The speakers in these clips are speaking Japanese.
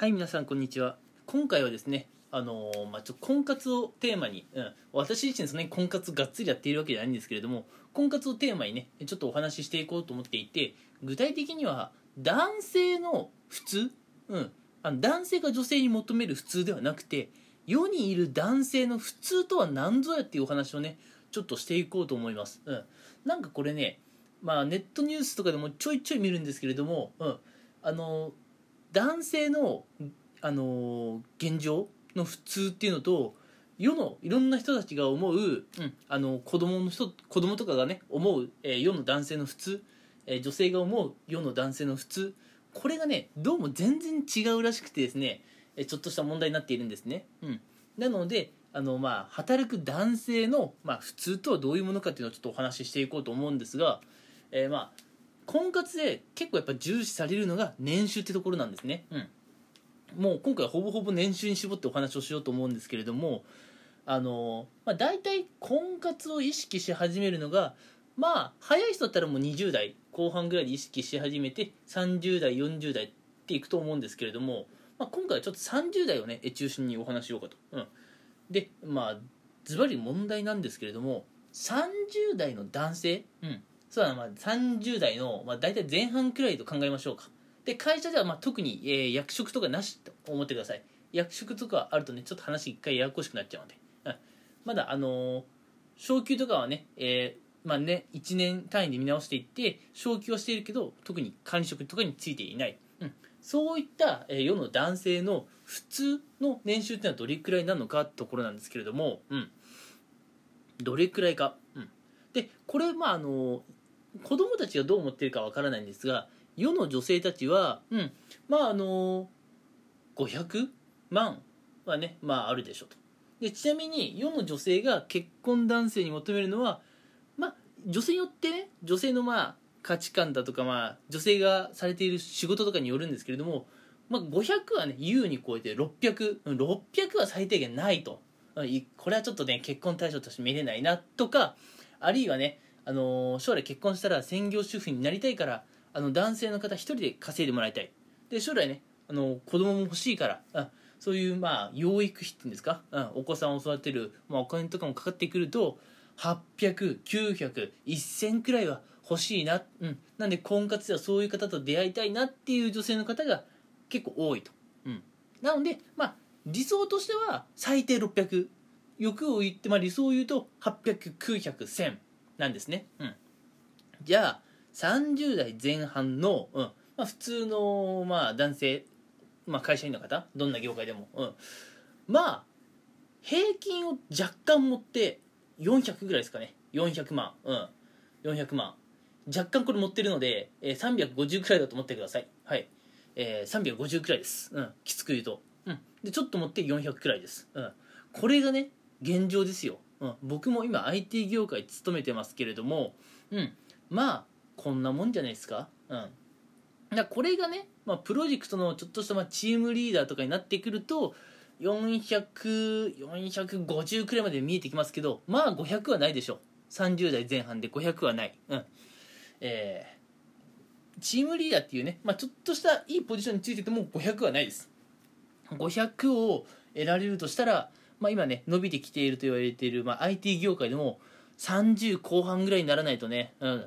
はい皆さんこんにちは。今回はですねあのーまあ、ちょっと婚活をテーマに、うん、私自身そんなに婚活がっつりやっているわけじゃないんですけれども婚活をテーマにねちょっとお話ししていこうと思っていて具体的には男性の普通、うん、あの男性が女性に求める普通ではなくて世にいる男性の普通とは何ぞやっていうお話をねちょっとしていこうと思います、うん、なんかこれねまあネットニュースとかでもちょいちょい見るんですけれども、うん、あの男性のあの現状の普通っていうのと世のいろんな人たちが思う、うん、あの子供の人子供とかがね思う、えー、世の男性の普通、えー、女性が思う世の男性の普通これがねどうも全然違うらしくてですね、えー、ちょっとした問題になっているんですね、うん、なのであの、まあ、働く男性の、まあ、普通とはどういうものかっていうのをちょっとお話ししていこうと思うんですが、えー、まあ婚活で結構やっぱ重視されるのが年収ってところなんですね、うん。もう今回はほぼほぼ年収に絞ってお話をしようと思うんですけれどもあの、まあ、大体婚活を意識し始めるのがまあ早い人だったらもう20代後半ぐらいで意識し始めて30代40代っていくと思うんですけれども、まあ、今回はちょっと30代をね中心にお話ししようかと、うん、でまあズバリ問題なんですけれども30代の男性、うん、そうだ、まあ、30代の、まあ、大体前半くらいと考えましょうか。で会社ではまあ特に、えー、役職とかなしと思ってください。役職とかあるとねちょっと話一回ややこしくなっちゃうので、うん、まだあのー、昇給とかはね,、えー、まあね1年単位で見直していって昇給はしているけど特に管理職とかについていない、うん、そういった、えー、世の男性の普通の年収っていうのはどれくらいなのかってところなんですけれども、うん、どれくらいか、うん、でこれまああの子供たちがどう思ってるかわからないんですが世の女性たちは、うん、まああの500万はね、まああるでしょと。でちなみに世の女性が結婚男性に求めるのは、まあ女性によってね、女性のまあ価値観だとか、まあ女性がされている仕事とかによるんですけれども、まあ500はね、優に超えて600、600は最低限ないと。これはちょっとね、結婚対象として見れないなとか、あるいはね、あの、将来結婚したら専業主婦になりたいからあの男性の方一人で稼いでもらいたい。で将来ねあの子供も欲しいからあそういうまあ養育費っていうんですか、うん、お子さんを育てる、まあ、お金とかもかかってくると8009001000くらいは欲しいな、うん、なんで婚活ではそういう方と出会いたいなっていう女性の方が結構多いと、うん、なのでまあ理想としては最低600欲を言って、まあ、理想を言うと800900100なんですね、うん、じゃあ30代前半の、うん。まあ、普通の、まあ、男性、まあ、会社員の方どんな業界でも、うん、まあ平均を若干持って400ぐらいですかね。400万。うん。400万。若干これ持ってるので、えー、350くらいだと思ってください。はい、えー、350くらいです、うん、きつく言うと、うん、でちょっと持って400くらいです、うん、これがね現状ですよ、うん、僕も今 IT 業界勤めてますけれども、うん、まあこんなもんじゃないですか。うん。だこれがね、まあ、プロジェクトのちょっとしたまあチームリーダーとかになってくると400450くらいまで見えてきますけどまあ500はないでしょう。30代前半で500はない。うん。えー、チームリーダーっていうね、まあ、ちょっとしたいいポジションについてても500はないです。500を得られるとしたら、まあ、今ね伸びてきていると言われている、まあ、IT 業界でも30後半ぐらいにならないとね、うん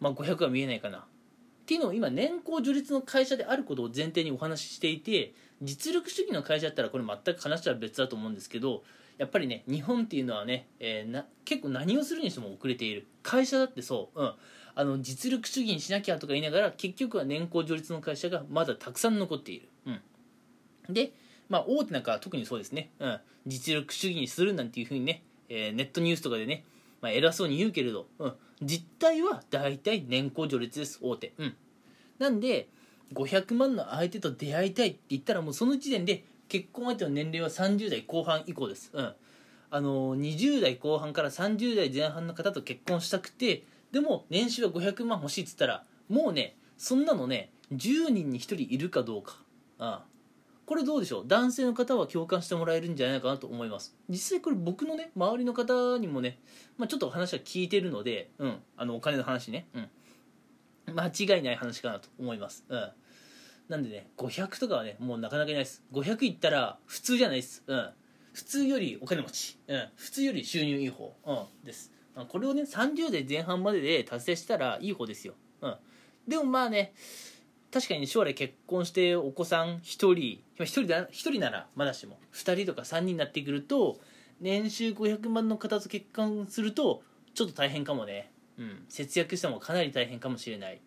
まあ、500は見えないかな。っていうのを今年功序列の会社であることを前提にお話ししていて実力主義の会社だったらこれ全く話は別だと思うんですけどやっぱりね日本っていうのはね、えー、な結構何をするにしても遅れている。会社だってそう、うん、あの実力主義にしなきゃとか言いながら結局は年功序列の会社がまだたくさん残っている、うん、で、まあ、大手なんかは特にそうですね、うん、実力主義にするなんていうふうにね、えー、ネットニュースとかでねまあ、偉そうに言うけれど、うん、実態は大体年功序列です大手。うん。なんで500万の相手と出会いたいって言ったらもうその時点で結婚相手の年齢は30代後半以降です。うん。あの20代後半から30代前半の方と結婚したくてでも年収は500万欲しいっつったらもうねそんなのね10人に1人いるかどうか。ああこれどうでしょう？男性の方は共感してもらえるんじゃないかなと思います。実際これ僕のね周りの方にもね、まあ、ちょっと話は聞いてるので、うん、あのお金の話ね、うん、間違いない話かなと思います、うん、なんでね500とかはねもうなかなかいないです。500いったら普通じゃないです。うん。普通よりお金持ち、うん、普通より収入いい方、うん、です。これをね30代前半までで達成したらいい方ですよ、うん、でもまあね確かに、将来結婚してお子さん1人1人だ1人ならまだしも2人とか3人になってくると年収500万の方と結婚するとちょっと大変かもね、うん、節約してもかなり大変かもしれない、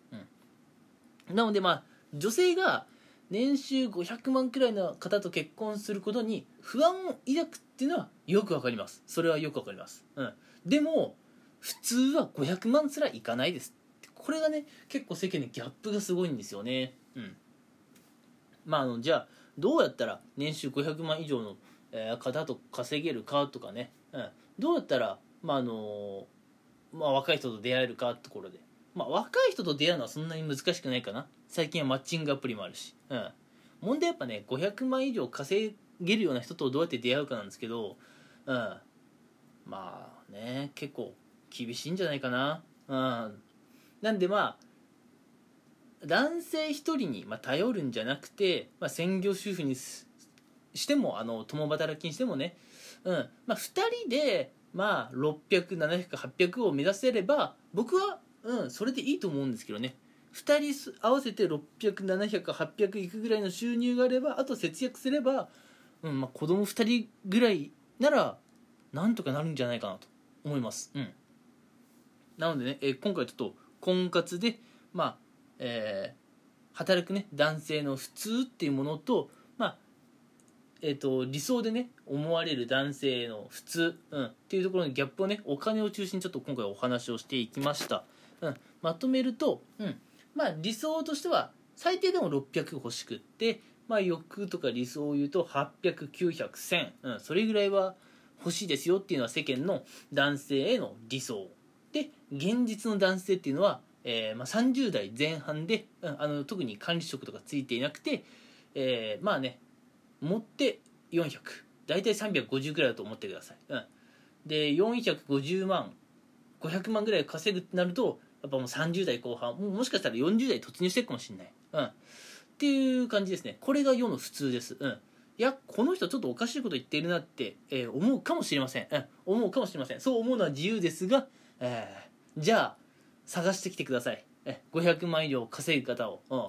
うん、なのでまあ女性が年収500万くらいの方と結婚することに不安を抱くっていうのはよくわかります。それはよくわかります、うん、でも普通は500万すらいかないです。これがね結構世間のギャップがすごいんですよね。うん。まああのじゃあどうやったら年収500万以上の、えー、方と稼げるかとかね、うん、どうやったらまああのまあ、若い人と出会えるかってところで。まあ若い人と出会うのはそんなに難しくないかな。最近はマッチングアプリもあるし、うん、問題やっぱね500万以上稼げるような人とどうやって出会うかなんですけど、うん、まあね結構厳しいんじゃないかな、うん、なんでまあ男性一人に、まあ、頼るんじゃなくて、まあ、専業主婦にしてもあの共働きにしてもね、うん。まあ、2人で、まあ、600700800を目指せれば僕は、うん、それでいいと思うんですけどね。2人合わせて600700800いくぐらいの収入があればあと節約すれば、うんまあ、子供2人ぐらいならなんとかなるんじゃないかなと思います、うん、なのでね、え今回ちょっと婚活でまあえー、働くね男性の普通っていうものとまあえーと、理想でね思われる男性の普通、うん、っていうところのギャップをねお金を中心にちょっと今回お話をしていきました、うん、まとめると、うんまあ、理想としては最低でも600欲しくって、まあ、欲とか理想を言うと8009001000、うん、それぐらいは欲しいですよっていうのは世間の男性への理想。で現実の男性っていうのは、えーまあ、30代前半で、うん、あの特に管理職とかついていなくて、えー、まあね持って400大体350ぐらいだと思ってください、うん、で450万500万ぐらい稼ぐってなるとやっぱもう30代後半もしかしたら40代突入してるかもしれない、うん、っていう感じですね。これが世の普通です、うん、いやこの人ちょっとおかしいこと言ってるなって、えー、思うかもしれません、うん、思うかもしれません。そう思うのは自由ですが、えー、じゃあ探してきてください、え500万以上稼ぐ方を、うん、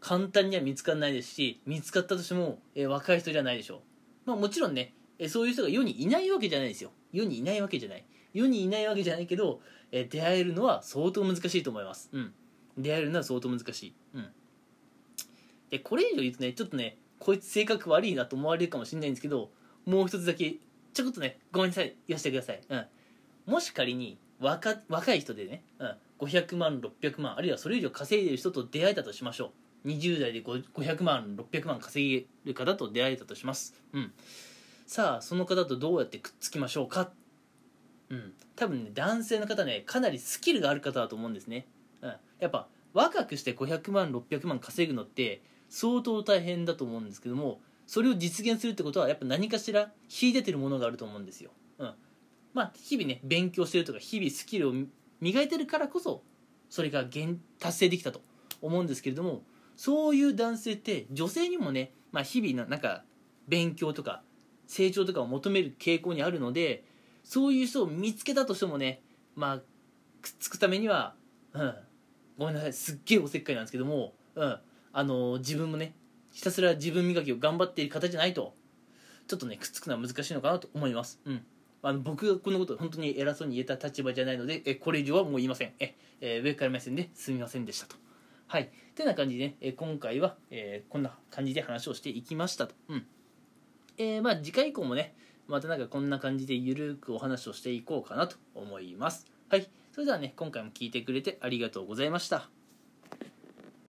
簡単には見つからないですし見つかったとしても、えー、若い人じゃないでしょう、まあ、もちろんね、えそういう人が世にいないわけじゃないですよ世にいないわけじゃない世にいないわけじゃないけどえ出会えるのは相当難しいと思います。うん。出会えるのは相当難しい。うん。で、これ以上言うとね、ちょっとね、こいつ性格悪いなと思われるかもしれないんですけど、もう一つだけ、ちょこっとね、ごめんなさい、言わせてください。うん。もし仮に若、若い人でね、うん、500万、600万、あるいはそれ以上稼いでる人と出会えたとしましょう。20代で500万、600万稼げる方と出会えたとします。うん。さあ、その方とどうやってくっつきましょうかうん、多分ね男性の方ねかなりスキルがある方だと思うんですね、うん、やっぱ若くして500万600万稼ぐのって相当大変だと思うんですけどもそれを実現するってことはやっぱ何かしら秀でてるものがあると思うんですよ、うん、まあ日々ね勉強してるとか日々スキルを磨いてるからこそそれが達成できたと思うんですけれどもそういう男性って女性にもね、まあ、日々のなんか勉強とか成長とかを求める傾向にあるのでそういう人を見つけたとしてもねまあくっつくためにはうんごめんなさいすっげえおせっかいなんですけどもうんあの自分もねひたすら自分磨きを頑張っている方じゃないとちょっとねくっつくのは難しいのかなと思います。うん。あの僕がこのこと本当に偉そうに言えた立場じゃないのでえこれ以上はもう言いませんえ、え、上から目線ですみませんでしたとはいてな感じでね、え今回は、えー、こんな感じで話をしていきましたとうんえー、まあ次回以降もねまたなんかこんな感じでゆるくお話をしていこうかなと思います。はい。それではね、今回も聞いてくれてありがとうございました。